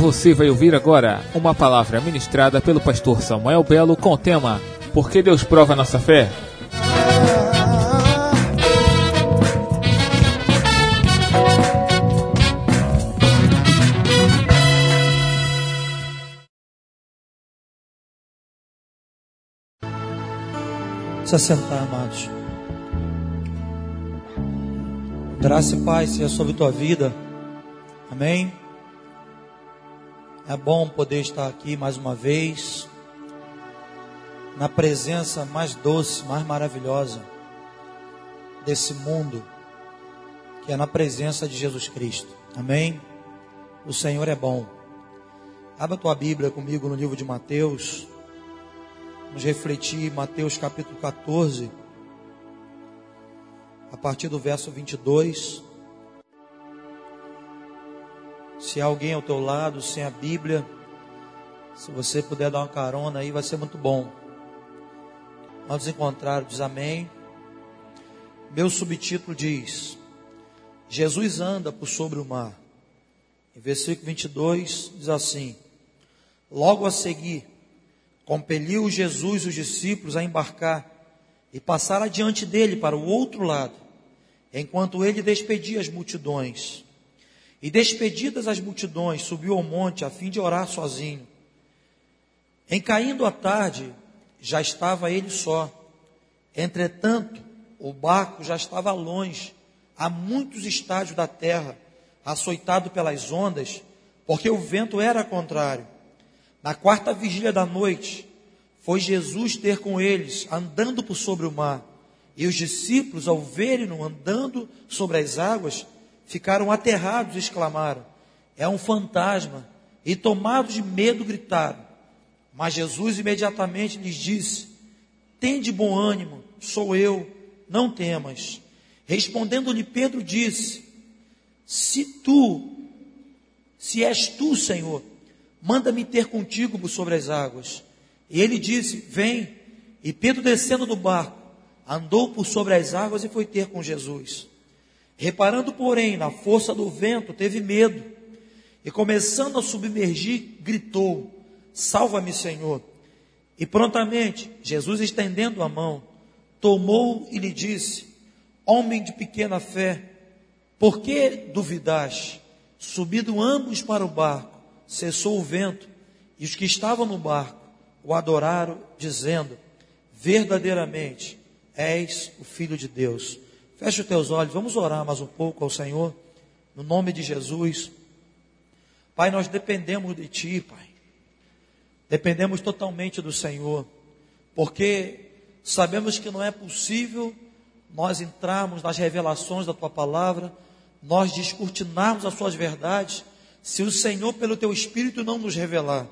Você vai ouvir agora uma palavra ministrada pelo pastor Samuel Belo com o tema Por que Deus prova nossa fé? Se assentar, amados. Graça e paz seja sobre tua vida. Amém. É bom poder estar aqui mais uma vez, na presença mais doce, mais maravilhosa desse mundo, que é na presença de Jesus Cristo. Amém? O Senhor é bom. Abra tua Bíblia comigo no livro de Mateus. Vamos refletir Mateus capítulo 14, a partir do verso 22. Se há alguém ao teu lado sem a Bíblia, se você puder dar uma carona aí, vai ser muito bom. Vamos encontrar, diz amém. Meu subtítulo diz: Jesus anda por sobre o mar. Em versículo 22 diz assim: Logo a seguir, compeliu Jesus os discípulos a embarcar e passar adiante dele para o outro lado, enquanto ele despedia as multidões. E despedidas as multidões, subiu ao monte a fim de orar sozinho. Em caindo a tarde, já estava ele só. Entretanto, o barco já estava longe, a muitos estádios da terra, açoitado pelas ondas, porque o vento era contrário. Na quarta vigília da noite, foi Jesus ter com eles, andando por sobre o mar. E os discípulos, ao verem-no andando sobre as águas, ficaram aterrados e exclamaram: É um fantasma! E tomados de medo gritaram. Mas Jesus imediatamente lhes disse: Tende bom ânimo, sou eu, não temas. Respondendo-lhe Pedro disse: Se tu, se és tu, Senhor, manda-me ter contigo sobre as águas. E ele disse: Vem. E Pedro, descendo do barco, andou por sobre as águas e foi ter com Jesus. Reparando, porém, na força do vento, teve medo e, começando a submergir, gritou: Salva-me, Senhor. E prontamente, Jesus, estendendo a mão, tomou e lhe disse: Homem de pequena fé, por que duvidaste? Subido ambos para o barco, cessou o vento, e os que estavam no barco o adoraram, dizendo: Verdadeiramente és o Filho de Deus. Feche os teus olhos, vamos orar mais um pouco ao Senhor, no nome de Jesus. Pai, nós dependemos de Ti, Pai. Dependemos totalmente do Senhor, porque sabemos que não é possível nós entrarmos nas revelações da Tua palavra, nós descortinarmos as Suas verdades, se o Senhor, pelo Teu Espírito, não nos revelar.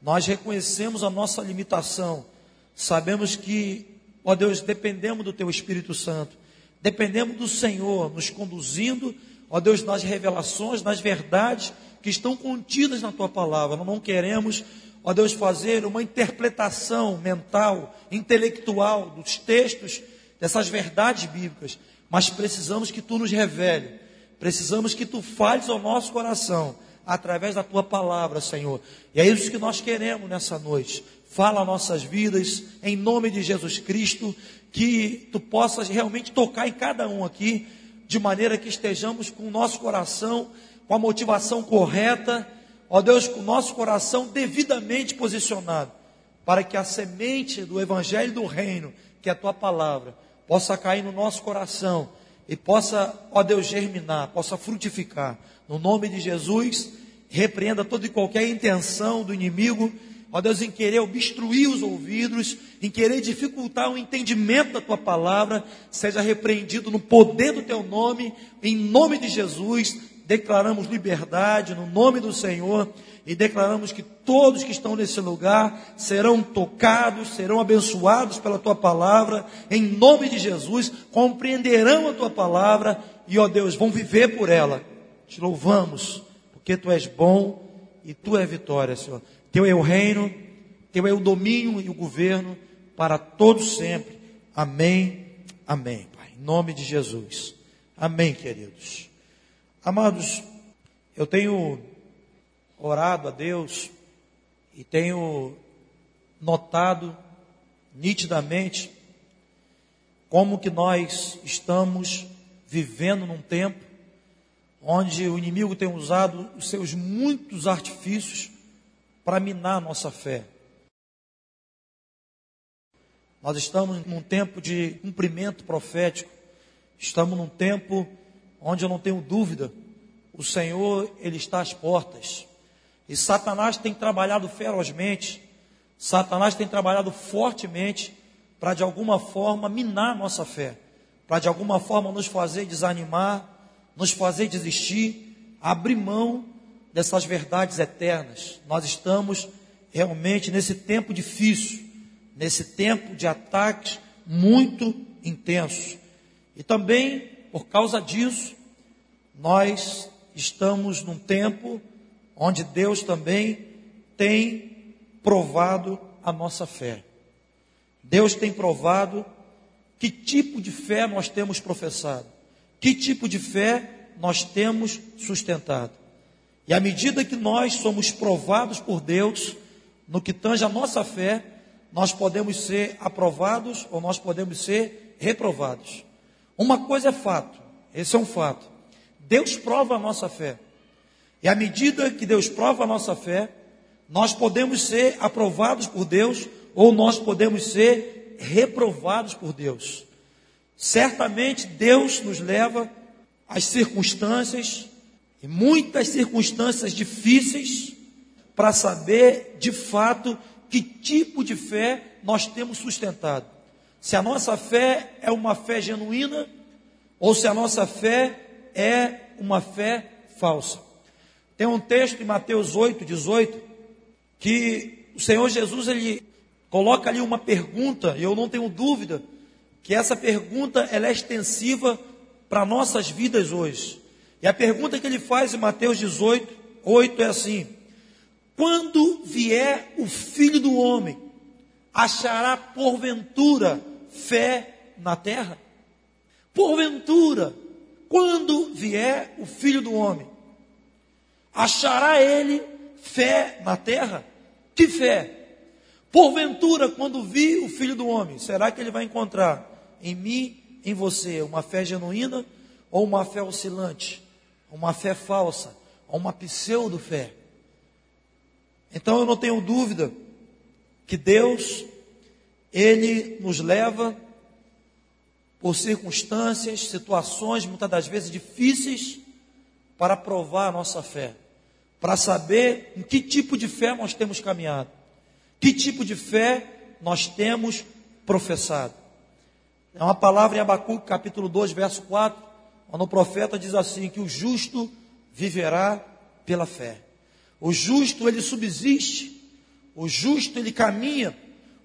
Nós reconhecemos a nossa limitação, sabemos que, ó Deus, dependemos do Teu Espírito Santo. Dependemos do Senhor nos conduzindo, ó Deus, nas revelações, nas verdades que estão contidas na tua palavra. Nós não queremos, ó Deus, fazer uma interpretação mental, intelectual dos textos, dessas verdades bíblicas, mas precisamos que tu nos revele, precisamos que tu fales ao nosso coração através da tua palavra, Senhor. E é isso que nós queremos nessa noite. Fala nossas vidas, em nome de Jesus Cristo, que tu possas realmente tocar em cada um aqui, de maneira que estejamos com o nosso coração, com a motivação correta, ó Deus, com o nosso coração devidamente posicionado, para que a semente do Evangelho do Reino, que é a tua palavra, possa cair no nosso coração e possa, ó Deus, germinar, possa frutificar. No nome de Jesus, repreenda toda e qualquer intenção do inimigo ó Deus, em querer obstruir os ouvidos, em querer dificultar o entendimento da tua palavra, seja repreendido no poder do teu nome, em nome de Jesus. Declaramos liberdade no nome do Senhor e declaramos que todos que estão nesse lugar serão tocados, serão abençoados pela tua palavra, em nome de Jesus, compreenderão a tua palavra e, ó Deus, vão viver por ela. Te louvamos, porque tu és bom e tu é vitória, Senhor. Teu é o reino, teu é o domínio e o governo para todos sempre. Amém. Amém, Pai. Em nome de Jesus. Amém, queridos. Amados, eu tenho orado a Deus e tenho notado nitidamente como que nós estamos vivendo num tempo onde o inimigo tem usado os seus muitos artifícios para minar a nossa fé. Nós estamos num tempo de cumprimento profético. Estamos num tempo onde eu não tenho dúvida, o Senhor, Ele está às portas. E Satanás tem trabalhado ferozmente, Satanás tem trabalhado fortemente para de alguma forma minar nossa fé, para de alguma forma nos fazer desanimar, nos fazer desistir, abrir mão dessas verdades eternas. Nós estamos realmente nesse tempo difícil, nesse tempo de ataques muito intensos. E também, por causa disso, nós estamos num tempo onde Deus também tem provado a nossa fé. Deus tem provado que tipo de fé nós temos professado, que tipo de fé nós temos sustentado. E à medida que nós somos provados por Deus, no que tange a nossa fé, nós podemos ser aprovados ou nós podemos ser reprovados. Uma coisa é fato, esse é um fato. Deus prova a nossa fé. E à medida que Deus prova a nossa fé, nós podemos ser aprovados por Deus ou nós podemos ser reprovados por Deus. Certamente Deus nos leva às circunstâncias, e muitas circunstâncias difíceis, para saber de fato que tipo de fé nós temos sustentado. Se a nossa fé é uma fé genuína ou se a nossa fé é uma fé falsa. Tem um texto em Mateus 8, 18, que o Senhor Jesus ele coloca ali uma pergunta, e eu não tenho dúvida que essa pergunta ela é extensiva para nossas vidas hoje. E a pergunta que ele faz em Mateus 18, 8 é assim: Quando vier o filho do homem, achará porventura fé na terra? Porventura, quando vier o filho do homem, achará ele fé na terra? Que fé? Porventura, quando vi o filho do homem, será que ele vai encontrar em mim, em você, uma fé genuína ou uma fé oscilante? Uma fé falsa? Ou uma pseudo-fé? Então eu não tenho dúvida que Deus, Ele nos leva por circunstâncias, situações, muitas das vezes difíceis, para provar a nossa fé, para saber em que tipo de fé nós temos caminhado. Que tipo de fé nós temos professado? É uma palavra em Abacuque, capítulo 2, verso 4, onde o profeta diz assim: que o justo viverá pela fé. O justo ele subsiste, o justo ele caminha,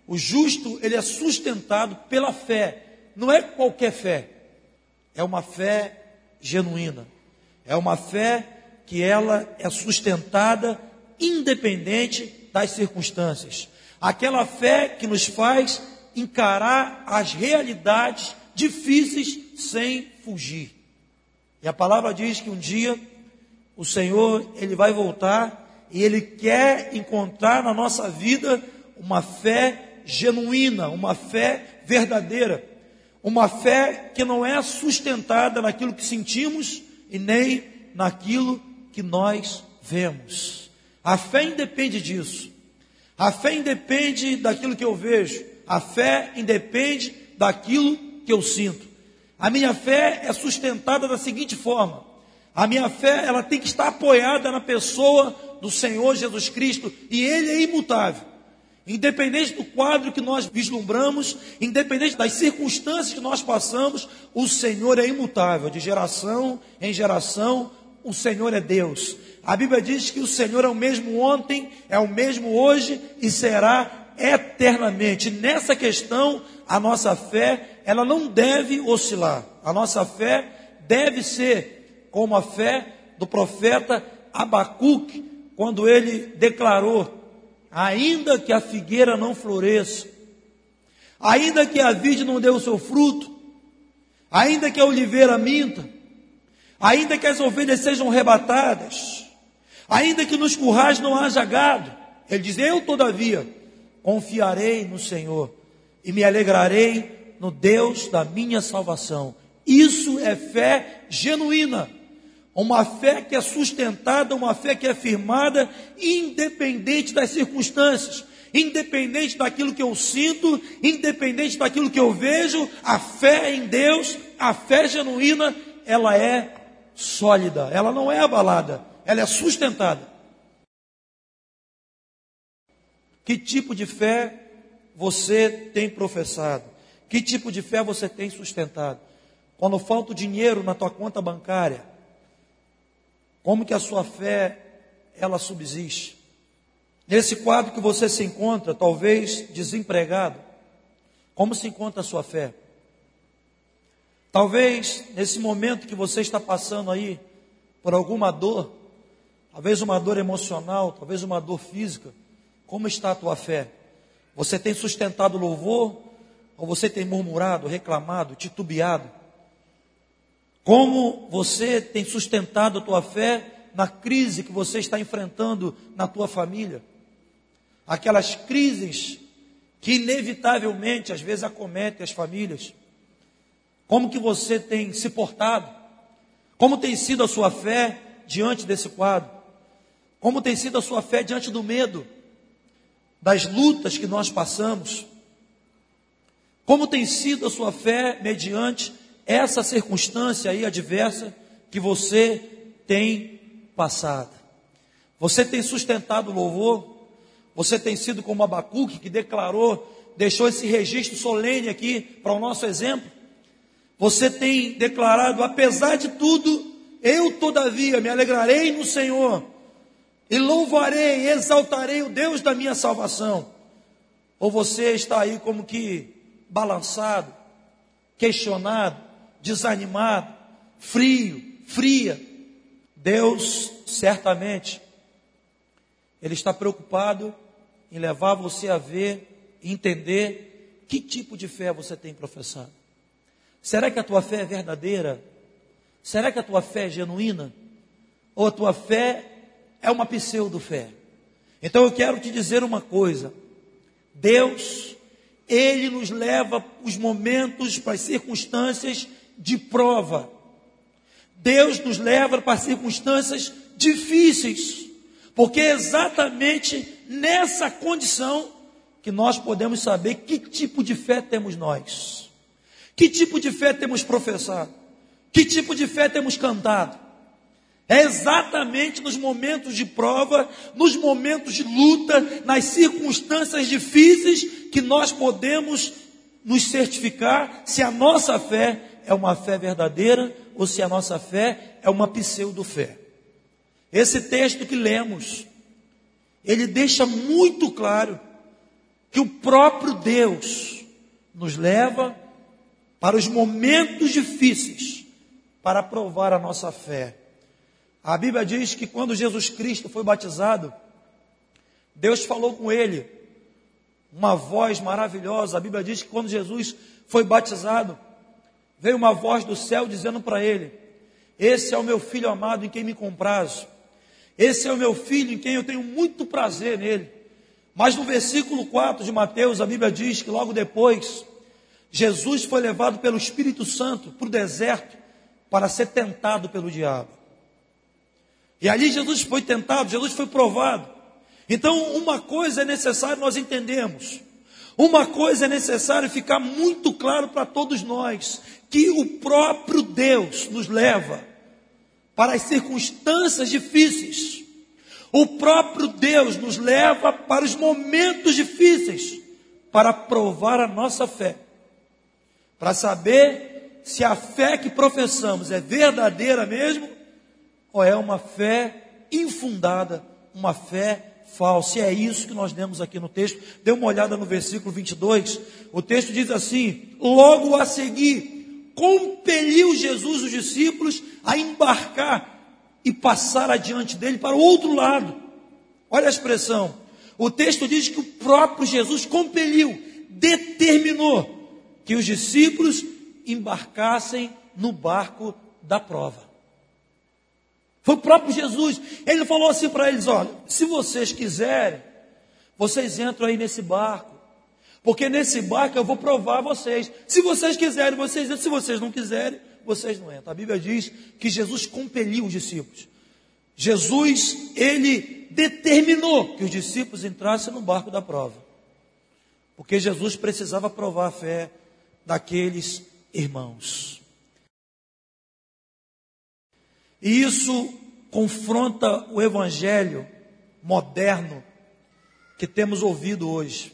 o justo ele é sustentado pela fé. Não é qualquer fé, é uma fé genuína, é uma fé que ela é sustentada independente das circunstâncias. Aquela fé que nos faz encarar as realidades difíceis sem fugir. E a palavra diz que um dia o Senhor, ele vai voltar e ele quer encontrar na nossa vida uma fé genuína, uma fé verdadeira, uma fé que não é sustentada naquilo que sentimos e nem naquilo que nós vemos. A fé independe disso. A fé independe daquilo que eu vejo. A fé independe daquilo que eu sinto. A minha fé é sustentada da seguinte forma: a minha fé ela tem que estar apoiada na pessoa do Senhor Jesus Cristo e Ele é imutável. Independente do quadro que nós vislumbramos, independente das circunstâncias que nós passamos, o Senhor é imutável. De geração em geração, o Senhor é Deus. A Bíblia diz que o Senhor é o mesmo ontem, é o mesmo hoje e será eternamente. Nessa questão, a nossa fé, ela não deve oscilar. A nossa fé deve ser como a fé do profeta Abacuque, quando ele declarou: ainda que a figueira não floresça, ainda que a vide não dê o seu fruto, ainda que a oliveira minta, ainda que as ovelhas sejam rebatadas, Ainda que nos currais não haja gado, ele diz: Eu, todavia, confiarei no Senhor e me alegrarei no Deus da minha salvação. Isso é fé genuína. Uma fé que é sustentada, uma fé que é firmada, independente das circunstâncias, independente daquilo que eu sinto, independente daquilo que eu vejo, a fé em Deus, a fé genuína, ela é sólida, ela não é abalada, ela é sustentada. Que tipo de fé você tem professado? Que tipo de fé você tem sustentado? Quando falta o dinheiro na tua conta bancária, como que a sua fé ela subsiste? Nesse quadro que você se encontra, talvez desempregado, como se encontra a sua fé? Talvez nesse momento que você está passando aí por alguma dor, talvez uma dor emocional, talvez uma dor física, como está a tua fé? Você tem sustentado louvor ou você tem murmurado, reclamado, titubeado? Como você tem sustentado a tua fé na crise que você está enfrentando na tua família? Aquelas crises que inevitavelmente às vezes acometem as famílias. Como que você tem se portado? Como tem sido a sua fé diante desse quadro? Como tem sido a sua fé diante do medo? Das lutas que nós passamos? Como tem sido a sua fé mediante essa circunstância aí adversa que você tem passado? Você tem sustentado o louvor? Você tem sido como Abacuque que declarou, deixou esse registro solene aqui para o nosso exemplo? Você tem declarado, apesar de tudo, eu todavia me alegrarei no Senhor e louvarei, exaltarei o Deus da minha salvação. Ou você está aí como que balançado, questionado, desanimado, frio, fria. Deus certamente ele está preocupado em levar você a ver, entender que tipo de fé você tem professado. Será que a tua fé é verdadeira? Será que a tua fé é genuína? Ou a tua fé é uma pseudo-fé? Então eu quero te dizer uma coisa: Deus, Ele nos leva os momentos, para as circunstâncias de prova. Deus nos leva para circunstâncias difíceis, porque é exatamente nessa condição que nós podemos saber que tipo de fé temos nós. Que tipo de fé temos professado? Que tipo de fé temos cantado? É exatamente nos momentos de prova, nos momentos de luta, nas circunstâncias difíceis, que nós podemos nos certificar se a nossa fé é uma fé verdadeira ou se a nossa fé é uma pseudo-fé. Esse texto que lemos, ele deixa muito claro que o próprio Deus nos leva para os momentos difíceis, para provar a nossa fé. A Bíblia diz que quando Jesus Cristo foi batizado, Deus falou com ele, uma voz maravilhosa. A Bíblia diz que quando Jesus foi batizado, veio uma voz do céu dizendo para ele: Esse é o meu filho amado em quem me comprazo. Esse é o meu filho em quem eu tenho muito prazer nele. Mas no versículo 4 de Mateus, a Bíblia diz que logo depois, Jesus foi levado pelo Espírito Santo para o deserto para ser tentado pelo diabo. E ali Jesus foi tentado, Jesus foi provado. Então, uma coisa é necessário nós entendermos. Uma coisa é necessário ficar muito claro para todos nós: que o próprio Deus nos leva para as circunstâncias difíceis. O próprio Deus nos leva para os momentos difíceis para provar a nossa fé para saber se a fé que professamos é verdadeira mesmo ou é uma fé infundada, uma fé falsa. E é isso que nós temos aqui no texto. Dê uma olhada no versículo 22. O texto diz assim: Logo a seguir, compeliu Jesus os discípulos a embarcar e passar adiante dele para o outro lado. Olha a expressão. O texto diz que o próprio Jesus compeliu, determinou que os discípulos embarcassem no barco da prova. Foi o próprio Jesus. Ele falou assim para eles: olha, se vocês quiserem, vocês entram aí nesse barco. Porque nesse barco eu vou provar vocês. Se vocês quiserem, vocês entram. Se vocês não quiserem, vocês não entram. A Bíblia diz que Jesus compeliu os discípulos. Jesus, ele determinou que os discípulos entrassem no barco da prova. Porque Jesus precisava provar a fé daqueles irmãos. E isso confronta o evangelho moderno que temos ouvido hoje.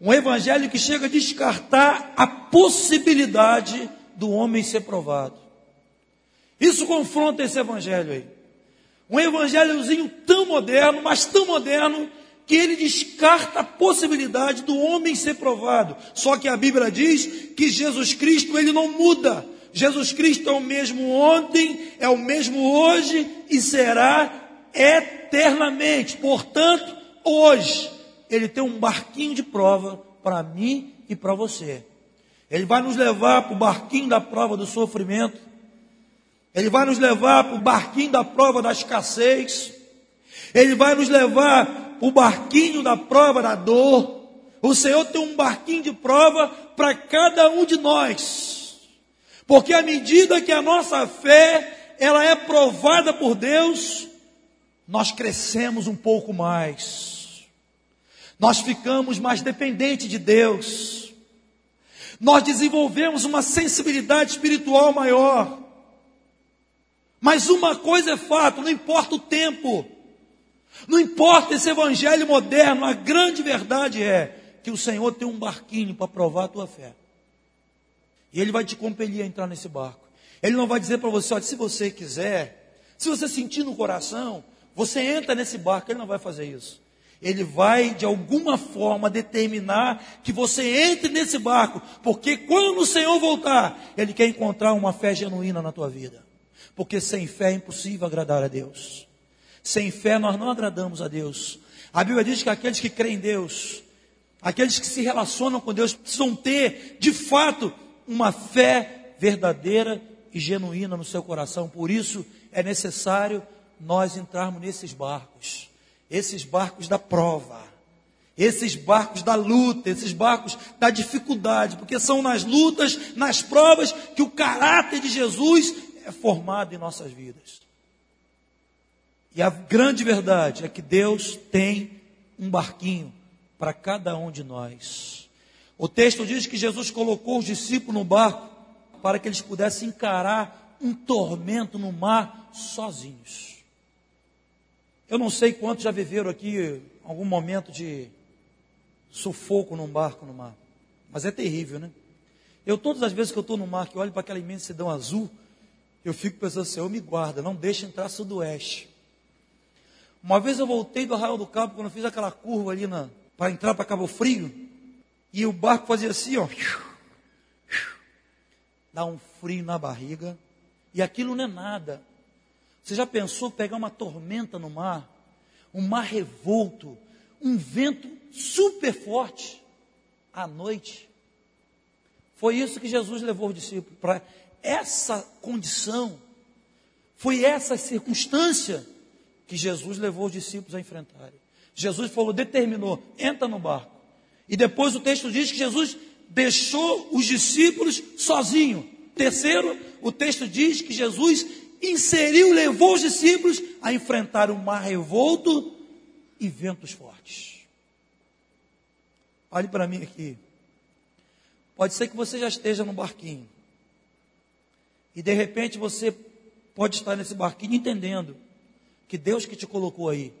Um evangelho que chega a descartar a possibilidade do homem ser provado. Isso confronta esse evangelho aí. Um evangelhozinho tão moderno, mas tão moderno, que ele descarta a possibilidade do homem ser provado. Só que a Bíblia diz que Jesus Cristo, ele não muda. Jesus Cristo é o mesmo ontem, é o mesmo hoje e será eternamente. Portanto, hoje, ele tem um barquinho de prova para mim e para você. Ele vai nos levar para o barquinho da prova do sofrimento. Ele vai nos levar para o barquinho da prova da escassez. Ele vai nos levar para o barquinho da prova da dor. O Senhor tem um barquinho de prova para cada um de nós. Porque à medida que a nossa fé ela é provada por Deus, nós crescemos um pouco mais nós ficamos mais dependentes de Deus, nós desenvolvemos uma sensibilidade espiritual maior. Mas uma coisa é fato, não importa o tempo, não importa esse evangelho moderno, a grande verdade é que o Senhor tem um barquinho para provar a tua fé. E Ele vai te compelir a entrar nesse barco. Ele não vai dizer para você, olha, se você quiser, se você sentir no coração, você entra nesse barco. Ele não vai fazer isso. Ele vai de alguma forma determinar que você entre nesse barco, porque quando o Senhor voltar, Ele quer encontrar uma fé genuína na tua vida. Porque sem fé é impossível agradar a Deus. Sem fé nós não agradamos a Deus. A Bíblia diz que aqueles que creem em Deus, aqueles que se relacionam com Deus, precisam ter, de fato, uma fé verdadeira e genuína no seu coração. Por isso é necessário nós entrarmos nesses barcos esses barcos da prova, esses barcos da luta, esses barcos da dificuldade, porque são nas lutas, nas provas, que o caráter de Jesus é formado em nossas vidas. E a grande verdade é que Deus tem um barquinho para cada um de nós. O texto diz que Jesus colocou os discípulos no barco para que eles pudessem encarar um tormento no mar sozinhos. Eu não sei quantos já viveram aqui algum momento de sufoco num barco no mar. Mas é terrível, né? Eu, todas as vezes que eu estou no mar, que olho para aquela imensidão azul, eu fico pensando, Senhor, me guarda, não deixa entrar sudoeste. Uma vez eu voltei do Arraial do Cabo, quando eu fiz aquela curva ali para entrar para Cabo Frio, e o barco fazia assim, ó. Dá um frio na barriga, e aquilo não é nada. Você já pensou pegar uma tormenta no mar? Um mar revolto, um vento super forte à noite. Foi isso que Jesus levou os discípulos para essa condição. Foi essa circunstância que Jesus levou os discípulos a enfrentarem. Jesus falou, determinou, entra no barco. E depois o texto diz que Jesus deixou os discípulos sozinhos. Terceiro, o texto diz que Jesus inseriu, levou os discípulos a enfrentar um mar revolto e ventos fortes. Olhe para mim aqui. Pode ser que você já esteja no barquinho. E de repente você pode estar nesse barquinho entendendo que Deus que te colocou aí.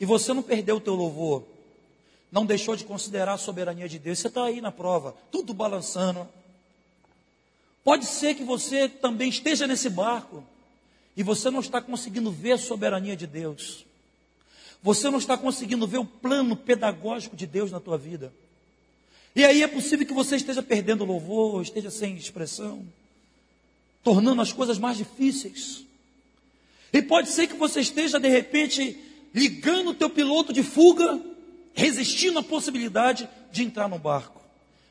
E você não perdeu o teu louvor. Não deixou de considerar a soberania de Deus. Você está aí na prova, tudo balançando, Pode ser que você também esteja nesse barco e você não está conseguindo ver a soberania de Deus. Você não está conseguindo ver o plano pedagógico de Deus na tua vida. E aí é possível que você esteja perdendo louvor, esteja sem expressão, tornando as coisas mais difíceis. E pode ser que você esteja de repente ligando o teu piloto de fuga, resistindo à possibilidade de entrar no barco.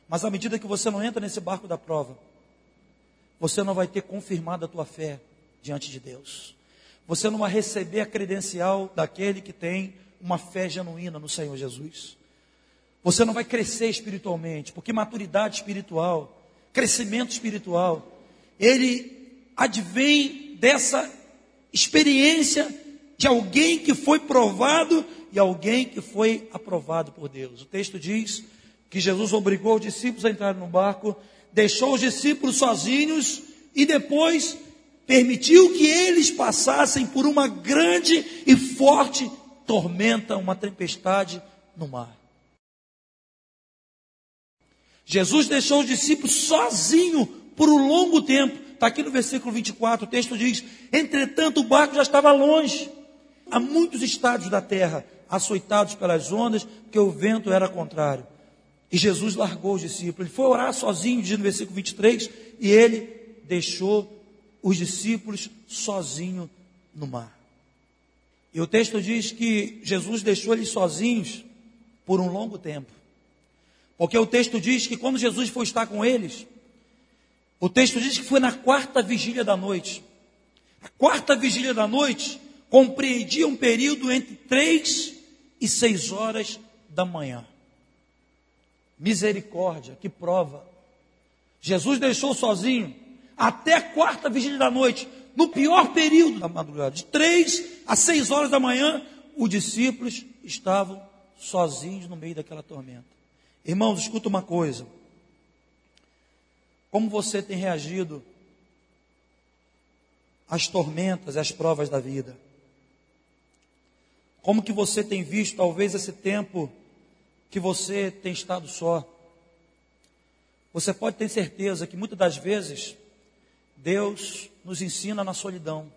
Mas à medida que você não entra nesse barco da prova, você não vai ter confirmado a tua fé diante de Deus. Você não vai receber a credencial daquele que tem uma fé genuína no Senhor Jesus. Você não vai crescer espiritualmente, porque maturidade espiritual, crescimento espiritual, ele advém dessa experiência de alguém que foi provado e alguém que foi aprovado por Deus. O texto diz que Jesus obrigou os discípulos a entrar no barco, deixou os discípulos sozinhos e depois permitiu que eles passassem por uma grande e forte tormenta, uma tempestade no mar. Jesus deixou os discípulos sozinhos por um longo tempo. Está aqui no versículo 24, o texto diz: Entretanto, o barco já estava longe, a muitos estados da terra, açoitados pelas ondas, porque o vento era contrário. E Jesus largou os discípulos. Ele foi orar sozinho, diz no versículo 23, e ele deixou os discípulos sozinho no mar. E o texto diz que Jesus deixou eles sozinhos por um longo tempo. Porque o texto diz que quando Jesus foi estar com eles, o texto diz que foi na quarta vigília da noite. A quarta vigília da noite compreendia um período entre três e seis horas da manhã. Misericórdia, que prova. Jesus deixou sozinho até a quarta vigília da noite, no pior período da madrugada, de três a seis horas da manhã, os discípulos estavam sozinhos no meio daquela tormenta. Irmãos, escuta uma coisa. Como você tem reagido às tormentas, às provas da vida? Como que você tem visto, talvez, esse tempo que você tem estado só? Você pode ter certeza que muitas das vezes Deus nos ensina na solidão.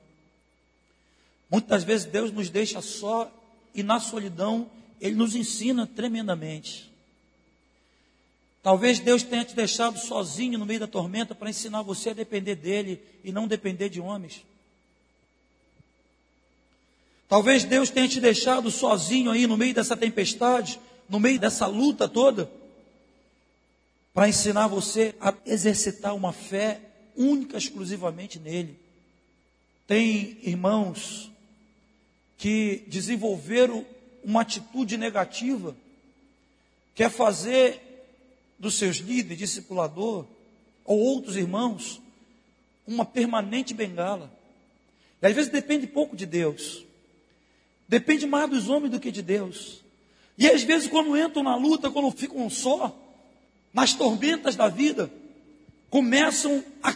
Muitas vezes Deus nos deixa só e na solidão Ele nos ensina tremendamente. Talvez Deus tenha te deixado sozinho no meio da tormenta para ensinar você a depender dEle e não depender de homens. Talvez Deus tenha te deixado sozinho aí no meio dessa tempestade, no meio dessa luta toda, para ensinar você a exercitar uma fé única, exclusivamente nele. Tem irmãos que desenvolveram uma atitude negativa, quer fazer dos seus líderes, discipulador, ou outros irmãos, uma permanente bengala. E às vezes depende pouco de Deus. Depende mais dos homens do que de Deus. E às vezes, quando entram na luta, quando ficam só, nas tormentas da vida, começam a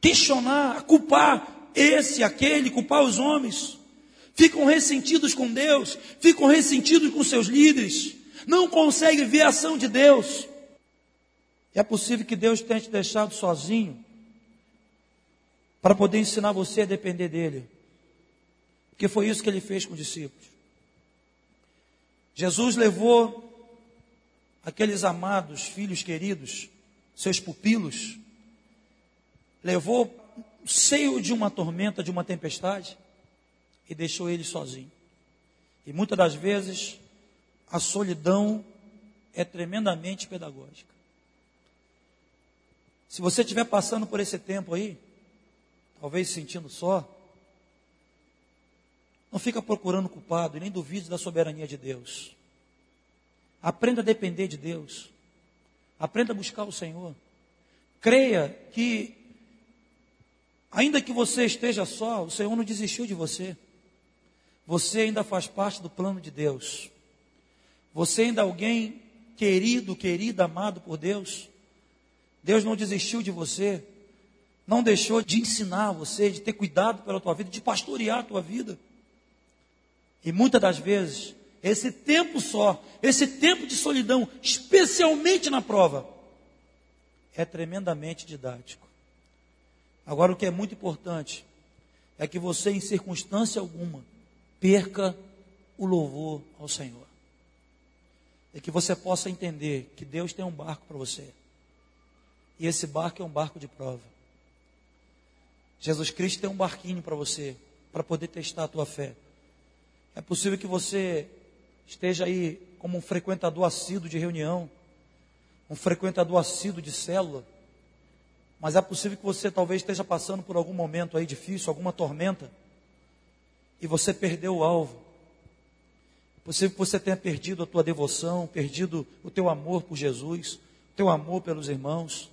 questionar, a culpar esse, aquele, culpar os homens. Ficam ressentidos com Deus, ficam ressentidos com seus líderes, não conseguem ver a ação de Deus. É possível que Deus tenha te deixado sozinho para poder ensinar você a depender dele. Porque foi isso que ele fez com os discípulos. Jesus levou aqueles amados filhos queridos, seus pupilos, levou o seio de uma tormenta, de uma tempestade, e deixou ele sozinho. E muitas das vezes a solidão é tremendamente pedagógica. Se você estiver passando por esse tempo aí, talvez se sentindo só, não fica procurando culpado e nem duvide da soberania de Deus. Aprenda a depender de Deus. Aprenda a buscar o Senhor. Creia que Ainda que você esteja só, o Senhor não desistiu de você. Você ainda faz parte do plano de Deus. Você ainda é alguém querido, querida, amado por Deus. Deus não desistiu de você. Não deixou de ensinar você, de ter cuidado pela tua vida, de pastorear a tua vida. E muitas das vezes, esse tempo só, esse tempo de solidão, especialmente na prova, é tremendamente didático. Agora, o que é muito importante é que você, em circunstância alguma, perca o louvor ao Senhor. É que você possa entender que Deus tem um barco para você. E esse barco é um barco de prova. Jesus Cristo tem um barquinho para você, para poder testar a tua fé. É possível que você esteja aí como um frequentador assíduo de reunião, um frequentador assíduo de célula, Mas é possível que você talvez esteja passando por algum momento aí difícil, alguma tormenta, e você perdeu o alvo. É possível que você tenha perdido a tua devoção, perdido o teu amor por Jesus, o teu amor pelos irmãos.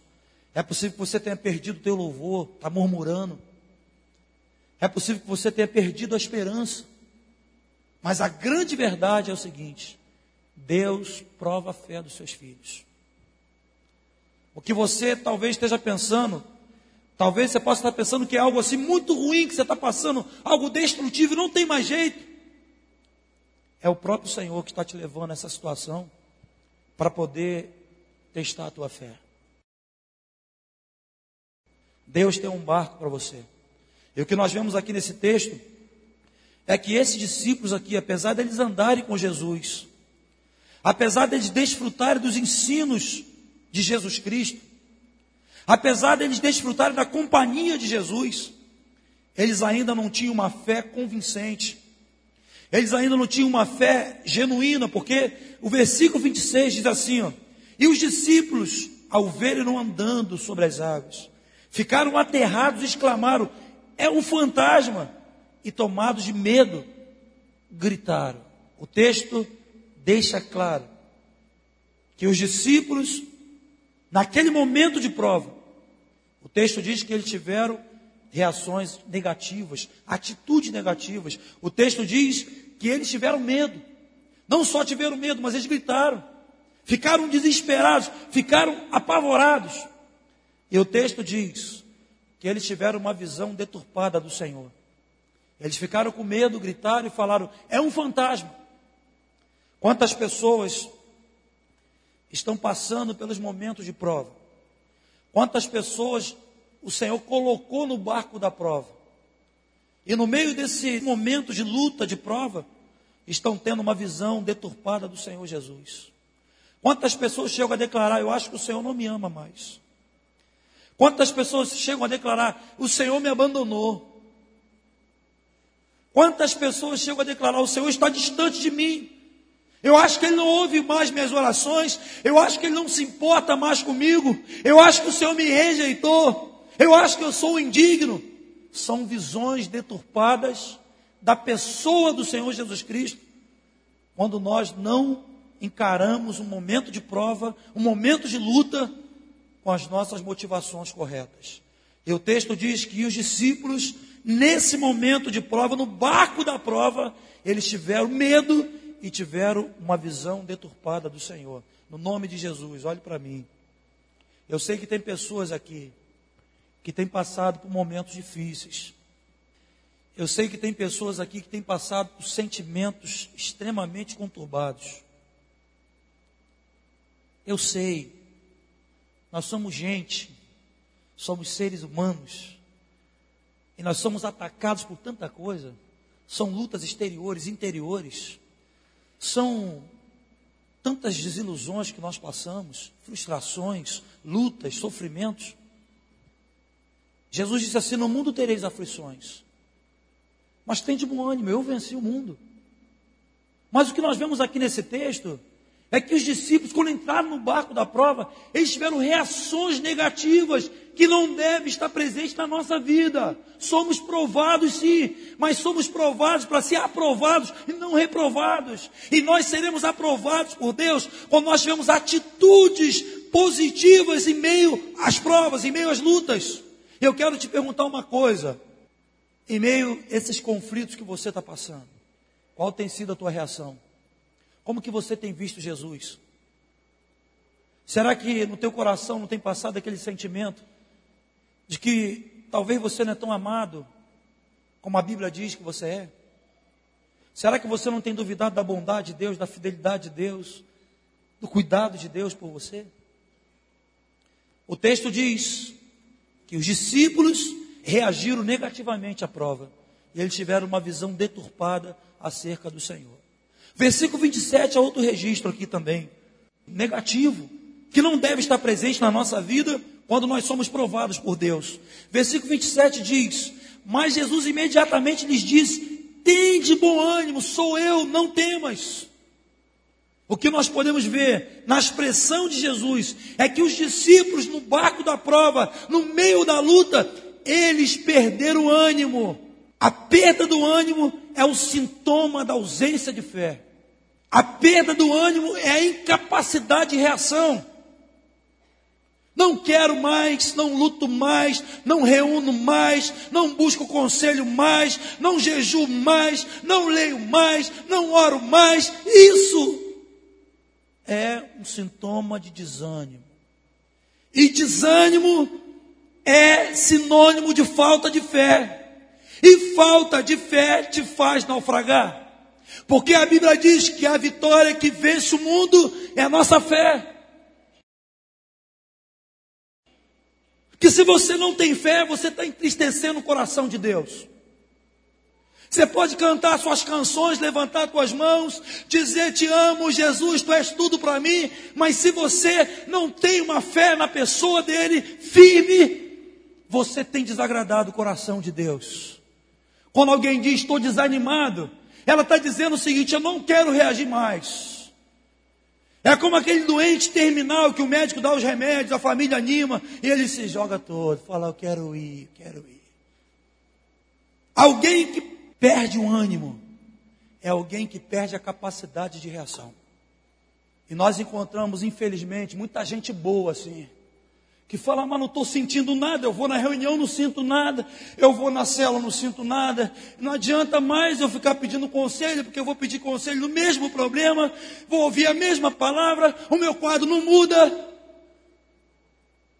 É possível que você tenha perdido o teu louvor, está murmurando. É possível que você tenha perdido a esperança. Mas a grande verdade é o seguinte: Deus prova a fé dos seus filhos. O que você talvez esteja pensando, talvez você possa estar pensando que é algo assim muito ruim que você está passando, algo destrutivo, não tem mais jeito. É o próprio Senhor que está te levando a essa situação para poder testar a tua fé. Deus tem um barco para você. E o que nós vemos aqui nesse texto é que esses discípulos aqui, apesar deles andarem com Jesus, apesar deles desfrutarem dos ensinos de Jesus Cristo, apesar deles desfrutarem da companhia de Jesus, eles ainda não tinham uma fé convincente, eles ainda não tinham uma fé genuína, porque o versículo 26 diz assim: ó, e os discípulos, ao verem andando sobre as águas, ficaram aterrados e exclamaram: é um fantasma! E tomados de medo, gritaram. O texto deixa claro que os discípulos, naquele momento de prova, o texto diz que eles tiveram reações negativas, atitudes negativas. O texto diz que eles tiveram medo. Não só tiveram medo, mas eles gritaram. Ficaram desesperados, ficaram apavorados. E o texto diz que eles tiveram uma visão deturpada do Senhor. Eles ficaram com medo, gritaram e falaram: é um fantasma. Quantas pessoas estão passando pelos momentos de prova? Quantas pessoas o Senhor colocou no barco da prova? E no meio desse momento de luta, de prova, estão tendo uma visão deturpada do Senhor Jesus. Quantas pessoas chegam a declarar: Eu acho que o Senhor não me ama mais. Quantas pessoas chegam a declarar: O Senhor me abandonou. Quantas pessoas chegam a declarar: O Senhor está distante de mim. Eu acho que Ele não ouve mais minhas orações. Eu acho que Ele não se importa mais comigo. Eu acho que o Senhor me rejeitou. Eu acho que eu sou indigno. São visões deturpadas da pessoa do Senhor Jesus Cristo. Quando nós não encaramos um momento de prova, um momento de luta com as nossas motivações corretas. E o texto diz que os discípulos nesse momento de prova, no barco da prova, eles tiveram medo e tiveram uma visão deturpada do Senhor. No nome de Jesus, olhe para mim. Eu sei que tem pessoas aqui que têm passado por momentos difíceis. Eu sei que tem pessoas aqui que têm passado por sentimentos extremamente conturbados. Eu sei. Nós somos gente, somos seres humanos. E nós somos atacados por tanta coisa. São lutas exteriores, interiores. São tantas desilusões que nós passamos, frustrações, lutas, sofrimentos. Jesus disse assim: No mundo tereis aflições, mas tem de bom ânimo, eu venci o mundo. Mas o que nós vemos aqui nesse texto é que os discípulos, quando entraram no barco da prova, eles tiveram reações negativas que não devem estar presentes na nossa vida. Somos provados sim, mas somos provados para ser aprovados e não reprovados. E nós seremos aprovados por Deus quando nós tivermos atitudes positivas em meio às provas, em meio às lutas. Eu quero te perguntar uma coisa. Em meio a esses conflitos que você está passando, qual tem sido a tua reação? Como que você tem visto Jesus? Será que no teu coração não tem passado aquele sentimento de que talvez você não é tão amado como a Bíblia diz que você é? Será que você não tem duvidado da bondade de Deus, da fidelidade de Deus, do cuidado de Deus por você? O texto diz que os discípulos reagiram negativamente à prova e eles tiveram uma visão deturpada acerca do Senhor. Versículo 27 é outro registro aqui também, negativo, que não deve estar presente na nossa vida quando nós somos provados por Deus. Versículo 27 diz: Mas Jesus imediatamente lhes disse: Tem de bom ânimo, sou eu, não temas. O que nós podemos ver na expressão de Jesus é que os discípulos no barco da prova, no meio da luta, eles perderam o ânimo. A perda do ânimo é o sintoma da ausência de fé. A perda do ânimo é a incapacidade de reação. Não quero mais, não luto mais, não reúno mais, não busco conselho mais, não jejuo mais, não leio mais, não oro mais. Isso é um sintoma de desânimo. E desânimo é sinônimo de falta de fé. E falta de fé te faz naufragar. Porque a Bíblia diz que a vitória que vence o mundo é a nossa fé. que se você não tem fé, você está entristecendo o coração de Deus. Você pode cantar suas canções, levantar suas mãos, dizer te amo, Jesus, tu és tudo para mim, mas se você não tem uma fé na pessoa dele firme, você tem desagradado o coração de Deus. Quando alguém diz estou desanimado, ela está dizendo o seguinte: eu não quero reagir mais. É como aquele doente terminal que o médico dá os remédios, a família anima, e ele se joga todo, fala: Eu quero ir, quero ir. Alguém que perde o ânimo é alguém que perde a capacidade de reação. E nós encontramos, infelizmente, muita gente boa assim que fala, mas não estou sentindo nada, eu vou na reunião, não sinto nada, eu vou na cela, não sinto nada, não adianta mais eu ficar pedindo conselho, porque eu vou pedir conselho no mesmo problema, vou ouvir a mesma palavra, o meu quadro não muda.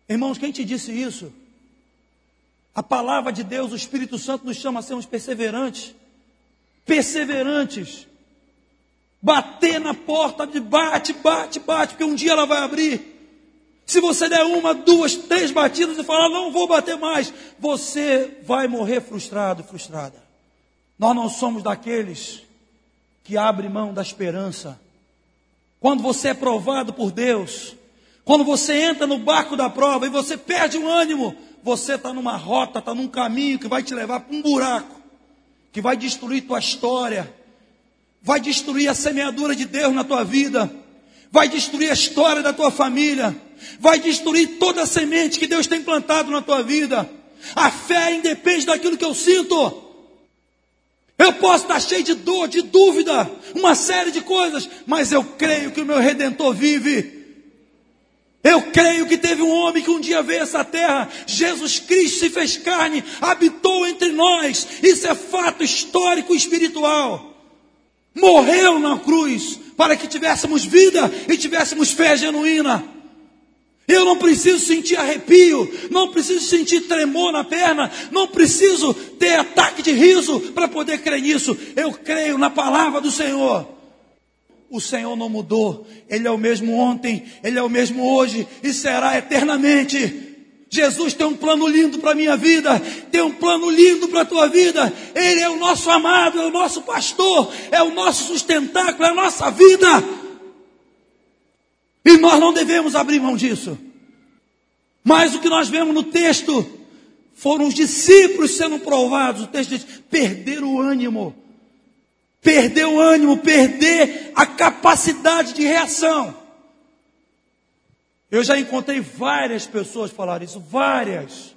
Irmãos, quem te disse isso? A palavra de Deus, o Espírito Santo nos chama a sermos perseverantes, perseverantes, bater na porta bate, bate, bate, porque um dia ela vai abrir. Se você der uma, duas, três batidas e falar, não vou bater mais, você vai morrer frustrado, frustrada. Nós não somos daqueles que abrem mão da esperança. Quando você é provado por Deus, quando você entra no barco da prova e você perde o ânimo, você está numa rota, está num caminho que vai te levar para um buraco, que vai destruir tua história, vai destruir a semeadura de Deus na tua vida, vai destruir a história da tua família vai destruir toda a semente que Deus tem plantado na tua vida. A fé independe daquilo que eu sinto. Eu posso estar cheio de dor, de dúvida, uma série de coisas, mas eu creio que o meu redentor vive. Eu creio que teve um homem que um dia veio a essa terra, Jesus Cristo se fez carne, habitou entre nós. Isso é fato histórico e espiritual. Morreu na cruz para que tivéssemos vida e tivéssemos fé genuína. Eu não preciso sentir arrepio, não preciso sentir tremor na perna, não preciso ter ataque de riso para poder crer nisso. Eu creio na palavra do Senhor. O Senhor não mudou, Ele é o mesmo ontem, Ele é o mesmo hoje e será eternamente. Jesus tem um plano lindo para a minha vida, tem um plano lindo para a tua vida. Ele é o nosso amado, é o nosso pastor, é o nosso sustentáculo, é a nossa vida. E nós não devemos abrir mão disso. Mas o que nós vemos no texto foram os discípulos sendo provados. O texto diz: perder o ânimo. Perder o ânimo, perder a capacidade de reação. Eu já encontrei várias pessoas falar isso, várias.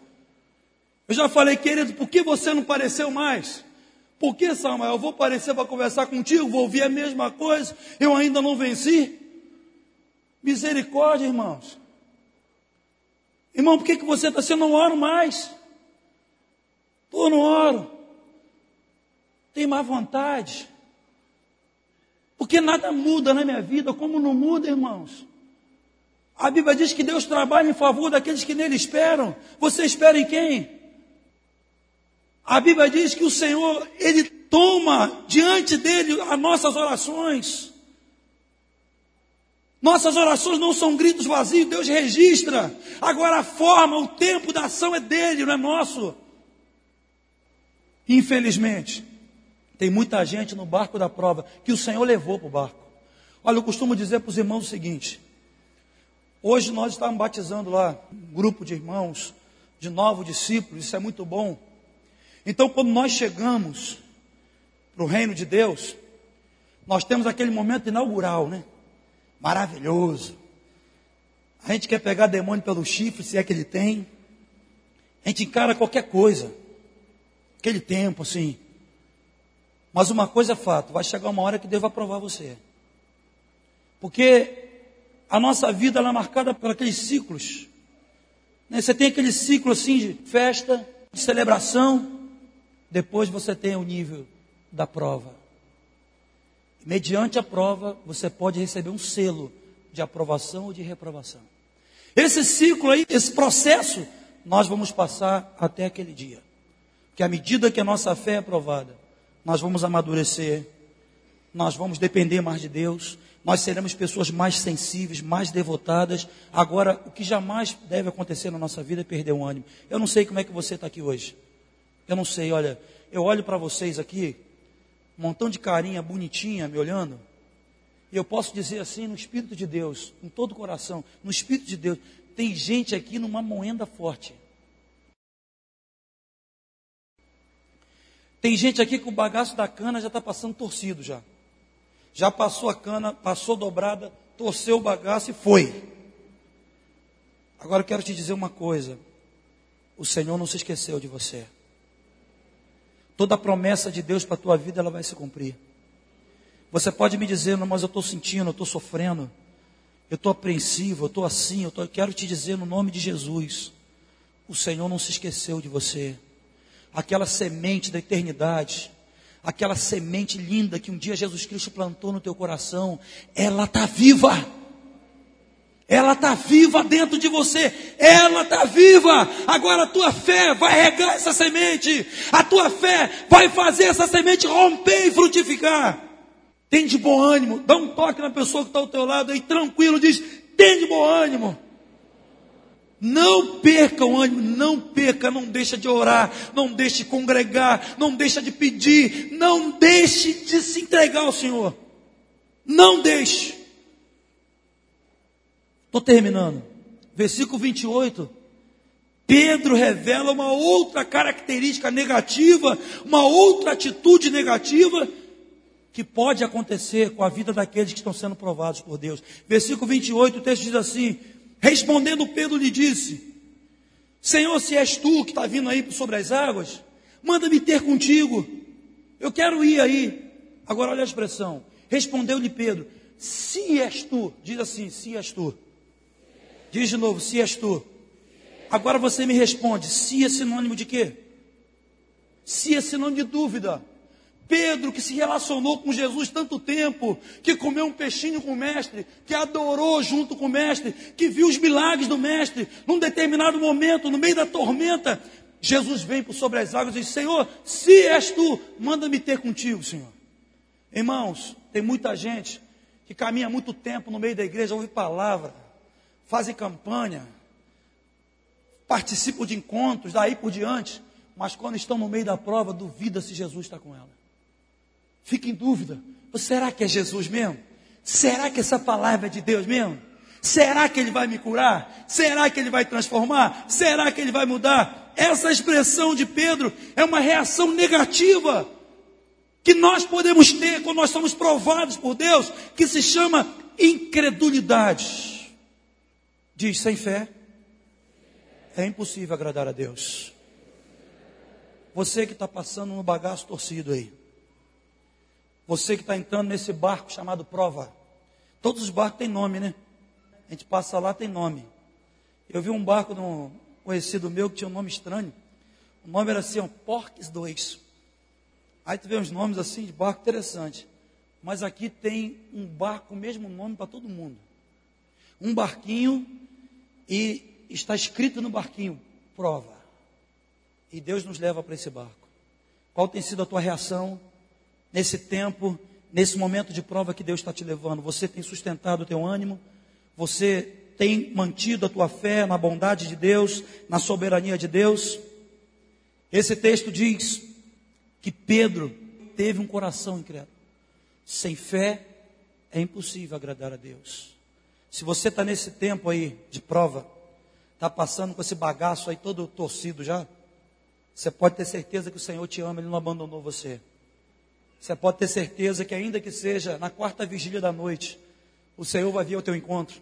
Eu já falei, querido, por que você não pareceu mais? Por que, Samuel? Eu vou aparecer para conversar contigo, vou ouvir a mesma coisa, eu ainda não venci. Misericórdia, irmãos. Irmão, por que, que você está sendo? Não oro mais. Pô, não oro. Tem má vontade. Porque nada muda na minha vida, como não muda, irmãos. A Bíblia diz que Deus trabalha em favor daqueles que nele esperam. Você espera em quem? A Bíblia diz que o Senhor, Ele toma diante dele as nossas orações. Nossas orações não são gritos vazios, Deus registra. Agora a forma, o tempo da ação é dele, não é nosso. Infelizmente, tem muita gente no barco da prova que o Senhor levou para o barco. Olha, eu costumo dizer para os irmãos o seguinte: hoje nós estamos batizando lá um grupo de irmãos, de novos discípulos, isso é muito bom. Então, quando nós chegamos para o reino de Deus, nós temos aquele momento inaugural, né? Maravilhoso. A gente quer pegar demônio pelo chifre, se é que ele tem. A gente encara qualquer coisa. Aquele tempo, assim. Mas uma coisa é fato: vai chegar uma hora que Deus vai provar você. Porque a nossa vida é marcada por aqueles ciclos. Né? Você tem aquele ciclo assim de festa, de celebração. Depois você tem o nível da prova. Mediante a prova, você pode receber um selo de aprovação ou de reprovação. Esse ciclo aí, esse processo, nós vamos passar até aquele dia. Que à medida que a nossa fé é aprovada, nós vamos amadurecer, nós vamos depender mais de Deus, nós seremos pessoas mais sensíveis, mais devotadas. Agora, o que jamais deve acontecer na nossa vida é perder o ânimo. Eu não sei como é que você está aqui hoje. Eu não sei, olha, eu olho para vocês aqui, um montão de carinha bonitinha me olhando, e eu posso dizer assim, no Espírito de Deus, com todo o coração, no Espírito de Deus, tem gente aqui numa moenda forte. Tem gente aqui que o bagaço da cana já está passando torcido já. Já passou a cana, passou dobrada, torceu o bagaço e foi. Agora eu quero te dizer uma coisa. O Senhor não se esqueceu de você. Toda a promessa de Deus para a tua vida, ela vai se cumprir. Você pode me dizer, não, mas eu estou sentindo, eu estou sofrendo, eu estou apreensivo, eu estou assim, eu, tô... eu quero te dizer no nome de Jesus, o Senhor não se esqueceu de você. Aquela semente da eternidade, aquela semente linda que um dia Jesus Cristo plantou no teu coração, ela está viva. Ela está viva dentro de você. Ela está viva. Agora a tua fé vai regar essa semente. A tua fé vai fazer essa semente romper e frutificar. Tem de bom ânimo. Dá um toque na pessoa que está ao teu lado aí, tranquilo. Diz: tem de bom ânimo. Não perca o ânimo, não perca, não deixa de orar, não deixe de congregar, não deixa de pedir, não deixe de se entregar ao Senhor. Não deixe. Estou terminando. Versículo 28. Pedro revela uma outra característica negativa, uma outra atitude negativa que pode acontecer com a vida daqueles que estão sendo provados por Deus. Versículo 28, o texto diz assim: Respondendo Pedro lhe disse: Senhor, se és tu que está vindo aí sobre as águas, manda-me ter contigo. Eu quero ir aí. Agora olha a expressão. Respondeu-lhe Pedro: Se és tu, diz assim: Se és tu. Diz de novo, se és tu. Agora você me responde, se é sinônimo de quê? Se é sinônimo de dúvida. Pedro, que se relacionou com Jesus tanto tempo, que comeu um peixinho com o mestre, que adorou junto com o mestre, que viu os milagres do mestre, num determinado momento, no meio da tormenta, Jesus vem por sobre as águas e diz: Senhor, se és tu, manda-me ter contigo, Senhor. Irmãos, tem muita gente que caminha muito tempo no meio da igreja, ouve palavra, fazem campanha, participam de encontros, daí por diante, mas quando estão no meio da prova, duvida se Jesus está com ela. Fica em dúvida: será que é Jesus mesmo? Será que essa palavra é de Deus mesmo? Será que ele vai me curar? Será que ele vai transformar? Será que ele vai mudar? Essa expressão de Pedro é uma reação negativa que nós podemos ter quando nós somos provados por Deus, que se chama incredulidade. Diz: sem fé é impossível agradar a Deus. Você que está passando no bagaço torcido aí. Você que está entrando nesse barco chamado prova. Todos os barcos têm nome, né? A gente passa lá, tem nome. Eu vi um barco de um conhecido meu que tinha um nome estranho. O nome era assim, ó, Porques 2. Aí tu vê uns nomes assim de barco interessante. Mas aqui tem um barco o mesmo nome para todo mundo. Um barquinho e está escrito no barquinho: prova. E Deus nos leva para esse barco. Qual tem sido a tua reação nesse tempo, nesse momento de prova que Deus está te levando? Você tem sustentado o teu ânimo? Você tem mantido a tua fé na bondade de Deus, na soberania de Deus? Esse texto diz que Pedro teve um coração incrédulo. Sem fé é impossível agradar a Deus. Se você está nesse tempo aí de prova, está passando com esse bagaço aí todo torcido já, você pode ter certeza que o Senhor te ama, Ele não abandonou você. Você pode ter certeza que ainda que seja na quarta vigília da noite, o Senhor vai vir ao teu encontro.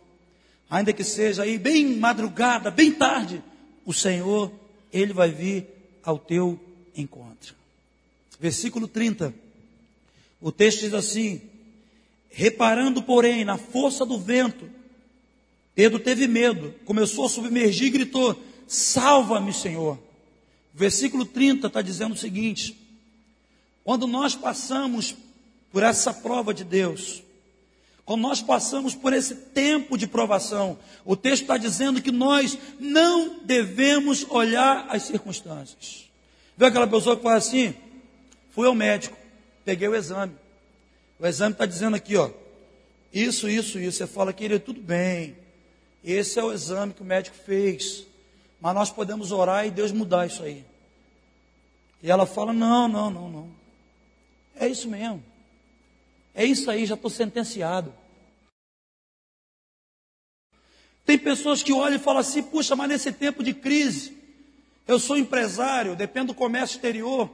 Ainda que seja aí bem madrugada, bem tarde, o Senhor, Ele vai vir ao teu encontro. Versículo 30. O texto diz assim: Reparando, porém, na força do vento, Pedro teve medo, começou a submergir e gritou: Salva-me, Senhor. Versículo 30 está dizendo o seguinte: quando nós passamos por essa prova de Deus, quando nós passamos por esse tempo de provação, o texto está dizendo que nós não devemos olhar as circunstâncias. Viu aquela pessoa que faz assim? Fui ao médico, peguei o exame. O exame está dizendo aqui, ó, isso, isso, isso. Você fala, querido, tudo bem. Esse é o exame que o médico fez. Mas nós podemos orar e Deus mudar isso aí. E ela fala, não, não, não, não. É isso mesmo. É isso aí, já estou sentenciado. Tem pessoas que olham e falam assim: puxa, mas nesse tempo de crise, eu sou empresário, dependo do comércio exterior,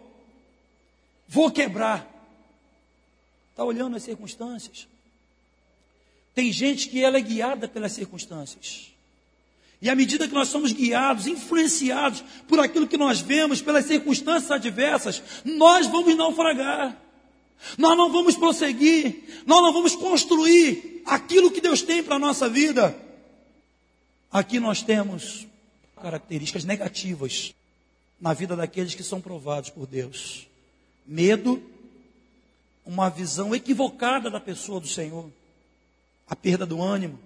vou quebrar. Está olhando as circunstâncias. Tem gente que ela é guiada pelas circunstâncias. E à medida que nós somos guiados, influenciados por aquilo que nós vemos, pelas circunstâncias adversas, nós vamos naufragar. Nós não vamos prosseguir, nós não vamos construir aquilo que Deus tem para a nossa vida. Aqui nós temos características negativas na vida daqueles que são provados por Deus: medo, uma visão equivocada da pessoa do Senhor, a perda do ânimo,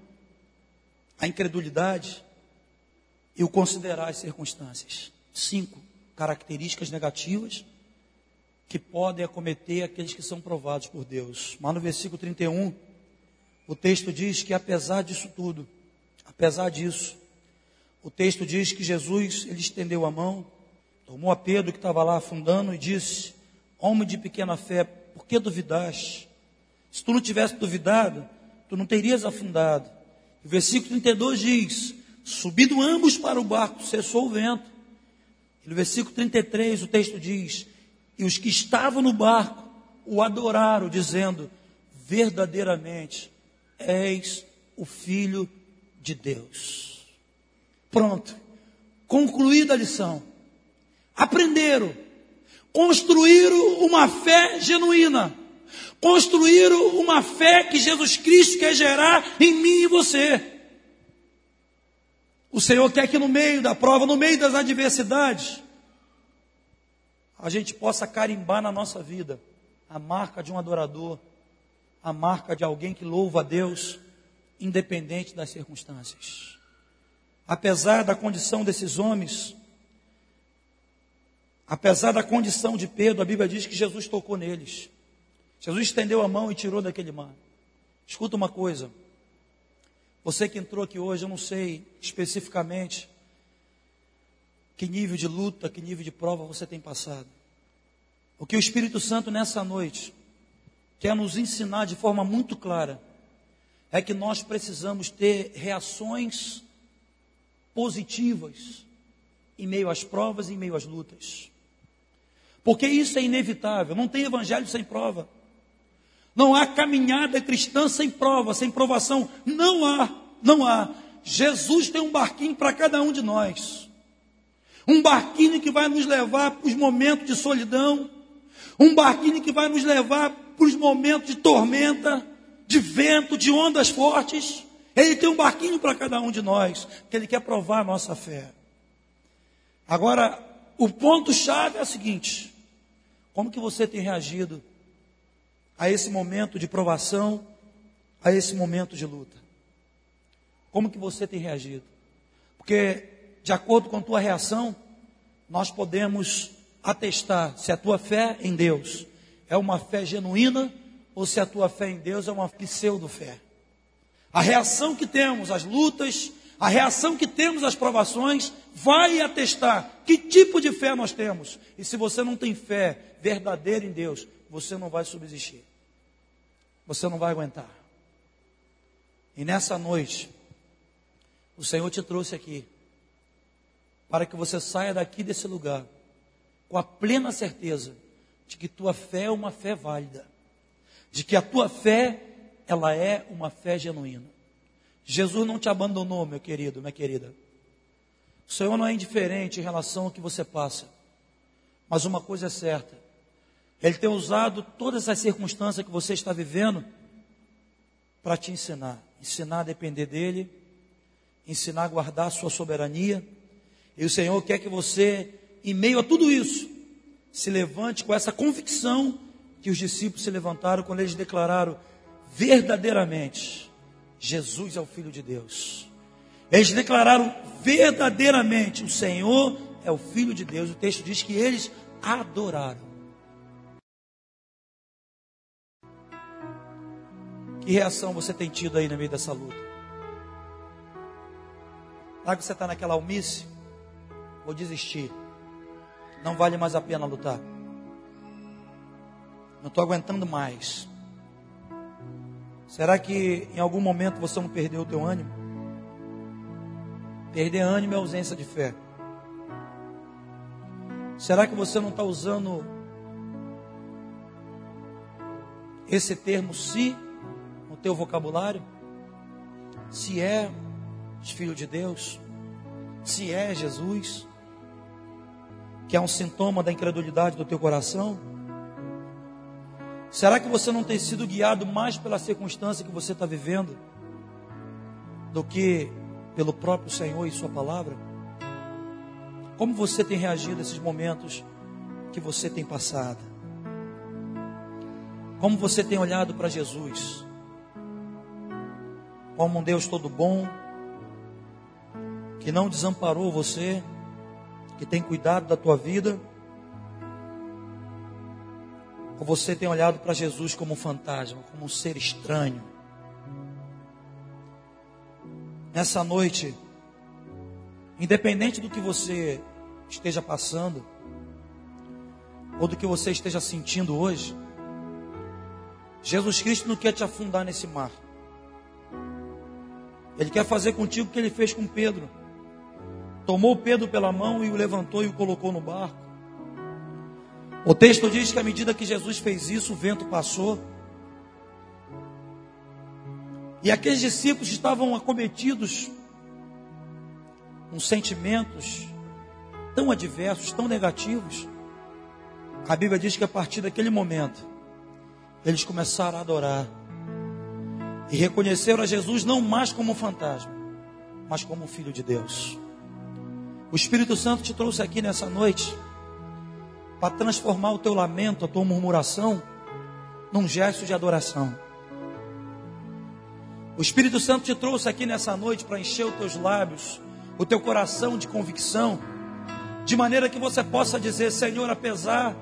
a incredulidade e o considerar as circunstâncias. Cinco características negativas que podem acometer aqueles que são provados por Deus. Mas no versículo 31, o texto diz que apesar disso tudo, apesar disso, o texto diz que Jesus, ele estendeu a mão, tomou a Pedro que estava lá afundando e disse: Homem de pequena fé, por que duvidaste? Se tu não tivesse duvidado, tu não terias afundado. O versículo 32 diz: Subindo ambos para o barco, cessou o vento. E no versículo 33 o texto diz: e os que estavam no barco o adoraram, dizendo: Verdadeiramente és o Filho de Deus. Pronto, concluída a lição. Aprenderam, construíram uma fé genuína, construíram uma fé que Jesus Cristo quer gerar em mim e você. O Senhor quer que no meio da prova, no meio das adversidades, a gente possa carimbar na nossa vida a marca de um adorador, a marca de alguém que louva a Deus, independente das circunstâncias. Apesar da condição desses homens, apesar da condição de Pedro, a Bíblia diz que Jesus tocou neles. Jesus estendeu a mão e tirou daquele mar. Escuta uma coisa. Você que entrou aqui hoje, eu não sei especificamente que nível de luta, que nível de prova você tem passado. O que o Espírito Santo nessa noite quer nos ensinar de forma muito clara é que nós precisamos ter reações positivas em meio às provas e em meio às lutas. Porque isso é inevitável, não tem evangelho sem prova. Não há caminhada cristã sem prova, sem provação. Não há, não há. Jesus tem um barquinho para cada um de nós. Um barquinho que vai nos levar para os momentos de solidão, um barquinho que vai nos levar para os momentos de tormenta, de vento, de ondas fortes. Ele tem um barquinho para cada um de nós, que ele quer provar a nossa fé. Agora, o ponto-chave é o seguinte: como que você tem reagido a esse momento de provação, a esse momento de luta? Como que você tem reagido? Porque, de acordo com a tua reação, nós podemos atestar se a tua fé em Deus é uma fé genuína ou se a tua fé em Deus é uma pseudo-fé. A reação que temos às lutas, a reação que temos às provações, vai atestar que tipo de fé nós temos. E se você não tem fé verdadeira em Deus, você não vai subsistir. Você não vai aguentar. E nessa noite, o Senhor te trouxe aqui para que você saia daqui desse lugar com a plena certeza de que tua fé é uma fé válida, de que a tua fé ela é uma fé genuína. Jesus não te abandonou, meu querido, minha querida. O Senhor não é indiferente em relação ao que você passa. Mas uma coisa é certa: Ele tem usado todas as circunstâncias que você está vivendo para te ensinar. Ensinar a depender dEle, ensinar a guardar a sua soberania. E o Senhor quer que você, em meio a tudo isso, se levante com essa convicção que os discípulos se levantaram quando eles declararam verdadeiramente: Jesus é o Filho de Deus. Eles declararam verdadeiramente: o Senhor é o Filho de Deus. O texto diz que eles adoraram. Que reação você tem tido aí no meio dessa luta? Será que você está naquela almice? Vou desistir. Não vale mais a pena lutar. Não estou aguentando mais. Será que em algum momento você não perdeu o teu ânimo? Perder ânimo é ausência de fé. Será que você não está usando esse termo se no teu vocabulário? Se é filho de Deus? Se é Jesus? Que é um sintoma da incredulidade do teu coração? Será que você não tem sido guiado mais pela circunstância que você está vivendo do que pelo próprio Senhor e Sua palavra? Como você tem reagido a esses momentos que você tem passado? Como você tem olhado para Jesus? Como um Deus todo bom, que não desamparou você, que tem cuidado da tua vida? Ou você tem olhado para Jesus como um fantasma, como um ser estranho? Nessa noite, independente do que você esteja passando, ou do que você esteja sentindo hoje, Jesus Cristo não quer te afundar nesse mar. Ele quer fazer contigo o que ele fez com Pedro. Tomou Pedro pela mão e o levantou e o colocou no barco. O texto diz que à medida que Jesus fez isso, o vento passou. E aqueles discípulos estavam acometidos com sentimentos tão adversos, tão negativos. A Bíblia diz que a partir daquele momento, eles começaram a adorar e reconheceram a Jesus não mais como um fantasma, mas como um filho de Deus. O Espírito Santo te trouxe aqui nessa noite para transformar o teu lamento, a tua murmuração, num gesto de adoração. O Espírito Santo te trouxe aqui nessa noite para encher os teus lábios, o teu coração de convicção, de maneira que você possa dizer: Senhor, apesar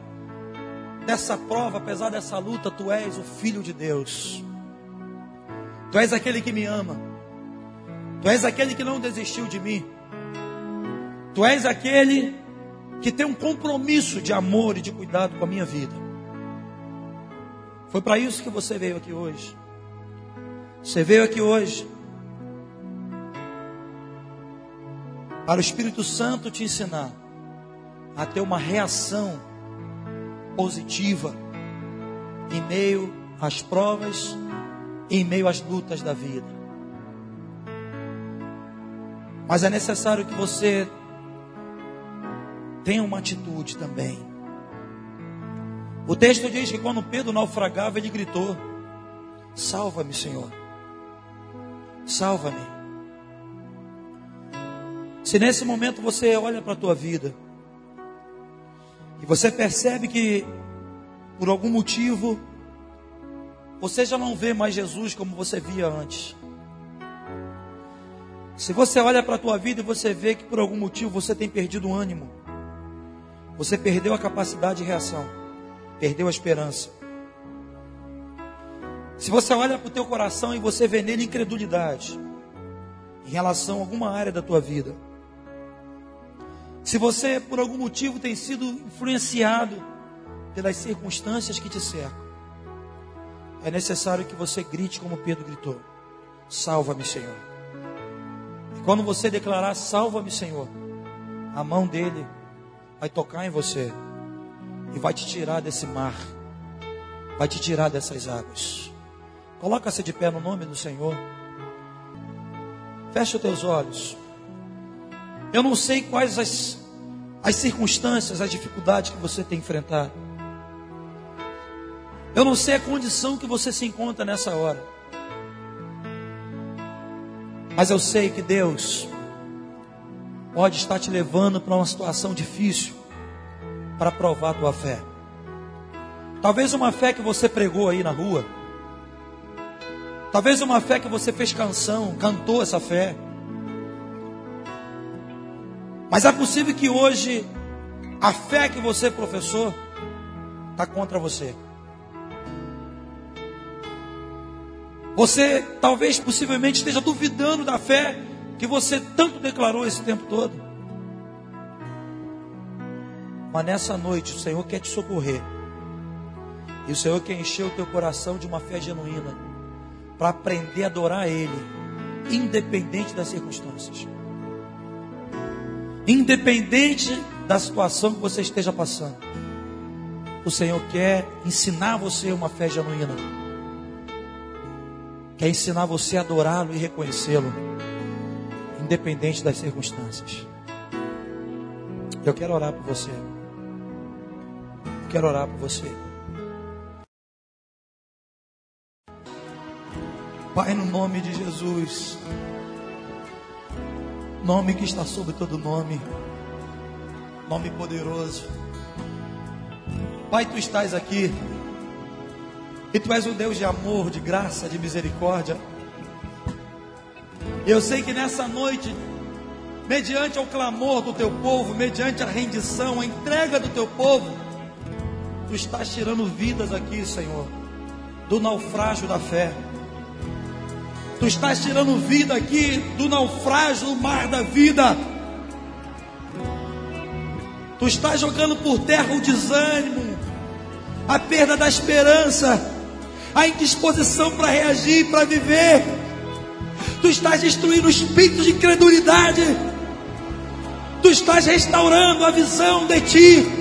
dessa prova, apesar dessa luta, tu és o Filho de Deus, tu és aquele que me ama, tu és aquele que não desistiu de mim, tu és aquele que tem um compromisso de amor e de cuidado com a minha vida. Foi para isso que você veio aqui hoje. Você veio aqui hoje para o Espírito Santo te ensinar a ter uma reação positiva em meio às provas, em meio às lutas da vida. Mas é necessário que você tenha uma atitude também. O texto diz que quando Pedro naufragava, ele gritou: Salva-me, Senhor. Salva-me. Se nesse momento você olha para a tua vida e você percebe que por algum motivo você já não vê mais Jesus como você via antes. Se você olha para a tua vida e você vê que por algum motivo você tem perdido o ânimo, você perdeu a capacidade de reação, perdeu a esperança. Se você olha para o teu coração e você vê nele incredulidade em relação a alguma área da tua vida, se você por algum motivo tem sido influenciado pelas circunstâncias que te cercam, é necessário que você grite como Pedro gritou: Salva-me, Senhor. E quando você declarar: Salva-me, Senhor, a mão dele vai tocar em você e vai te tirar desse mar, vai te tirar dessas águas. Coloca-se de pé no nome do Senhor. Feche os teus olhos. Eu não sei quais as, as circunstâncias, as dificuldades que você tem enfrentado. Eu não sei a condição que você se encontra nessa hora. Mas eu sei que Deus pode estar te levando para uma situação difícil para provar a tua fé. Talvez uma fé que você pregou aí na rua. Talvez uma fé que você fez canção, cantou essa fé. Mas é possível que hoje a fé que você professou está contra você. Você talvez possivelmente esteja duvidando da fé que você tanto declarou esse tempo todo. Mas nessa noite o Senhor quer te socorrer. E o Senhor quer encher o teu coração de uma fé genuína para aprender a adorar Ele, independente das circunstâncias. Independente da situação que você esteja passando. O Senhor quer ensinar você uma fé genuína. Quer ensinar você a adorá-lo e reconhecê-lo, independente das circunstâncias. Eu quero orar por você. Eu quero orar por você. Pai, no nome de Jesus, nome que está sobre todo nome, nome poderoso. Pai, tu estás aqui, e tu és um Deus de amor, de graça, de misericórdia. Eu sei que nessa noite, mediante o clamor do teu povo, mediante a rendição, a entrega do teu povo, tu estás tirando vidas aqui, Senhor, do naufrágio da fé. Tu estás tirando vida aqui do naufrágio do mar da vida. Tu estás jogando por terra o desânimo, a perda da esperança, a indisposição para reagir, para viver. Tu estás destruindo o espírito de credulidade. Tu estás restaurando a visão de ti.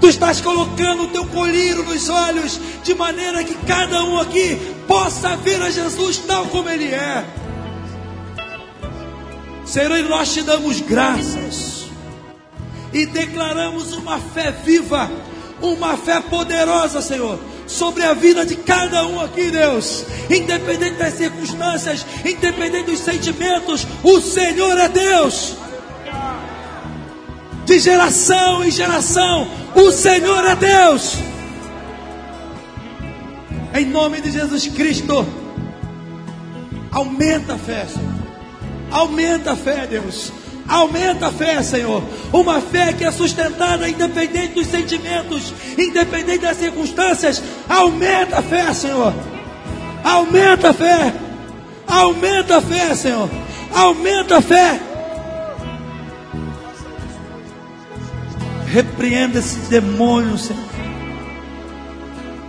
Tu estás colocando o teu colírio nos olhos, de maneira que cada um aqui possa ver a Jesus tal como Ele é. Senhor, nós te damos graças e declaramos uma fé viva, uma fé poderosa, Senhor, sobre a vida de cada um aqui, Deus, independente das circunstâncias, independente dos sentimentos, o Senhor é Deus de geração em geração. O Senhor é Deus. Em nome de Jesus Cristo, aumenta a fé, Senhor. Aumenta a fé, Deus. Aumenta a fé, Senhor. Uma fé que é sustentada independente dos sentimentos, independente das circunstâncias. Aumenta a fé, Senhor. Aumenta a fé. Aumenta a fé, Senhor. Aumenta a fé. Repreenda esse demônio, Senhor,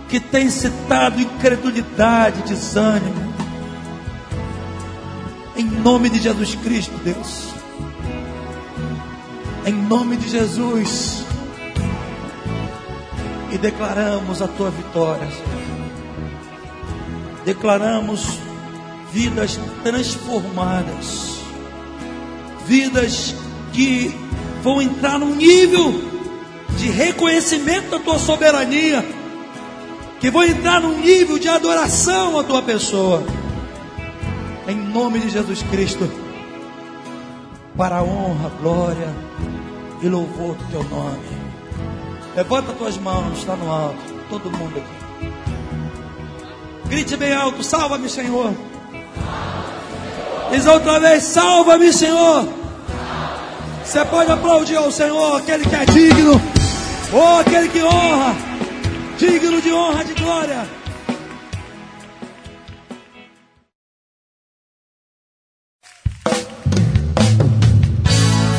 que tem citado incredulidade, desânimo. Em nome de Jesus Cristo, Deus. Em nome de Jesus. E declaramos a tua vitória. Declaramos vidas transformadas. Vidas que vão entrar num nível de reconhecimento da tua soberania, que vão entrar num nível de adoração à tua pessoa, em nome de Jesus Cristo, para a honra, glória e louvor do teu nome. Levanta tuas mãos, está no alto, todo mundo aqui. Grite bem alto, salva-me, Senhor. Diz outra vez, salva-me, Senhor. Você pode aplaudir ao Senhor, aquele que é digno. Oh, aquele que honra, digno de honra, de glória.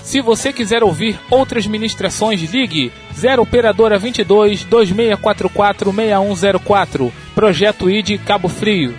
Se você quiser ouvir outras ministrações, ligue 0 operadora 22 2644 6104. Projeto ID Cabo Frio.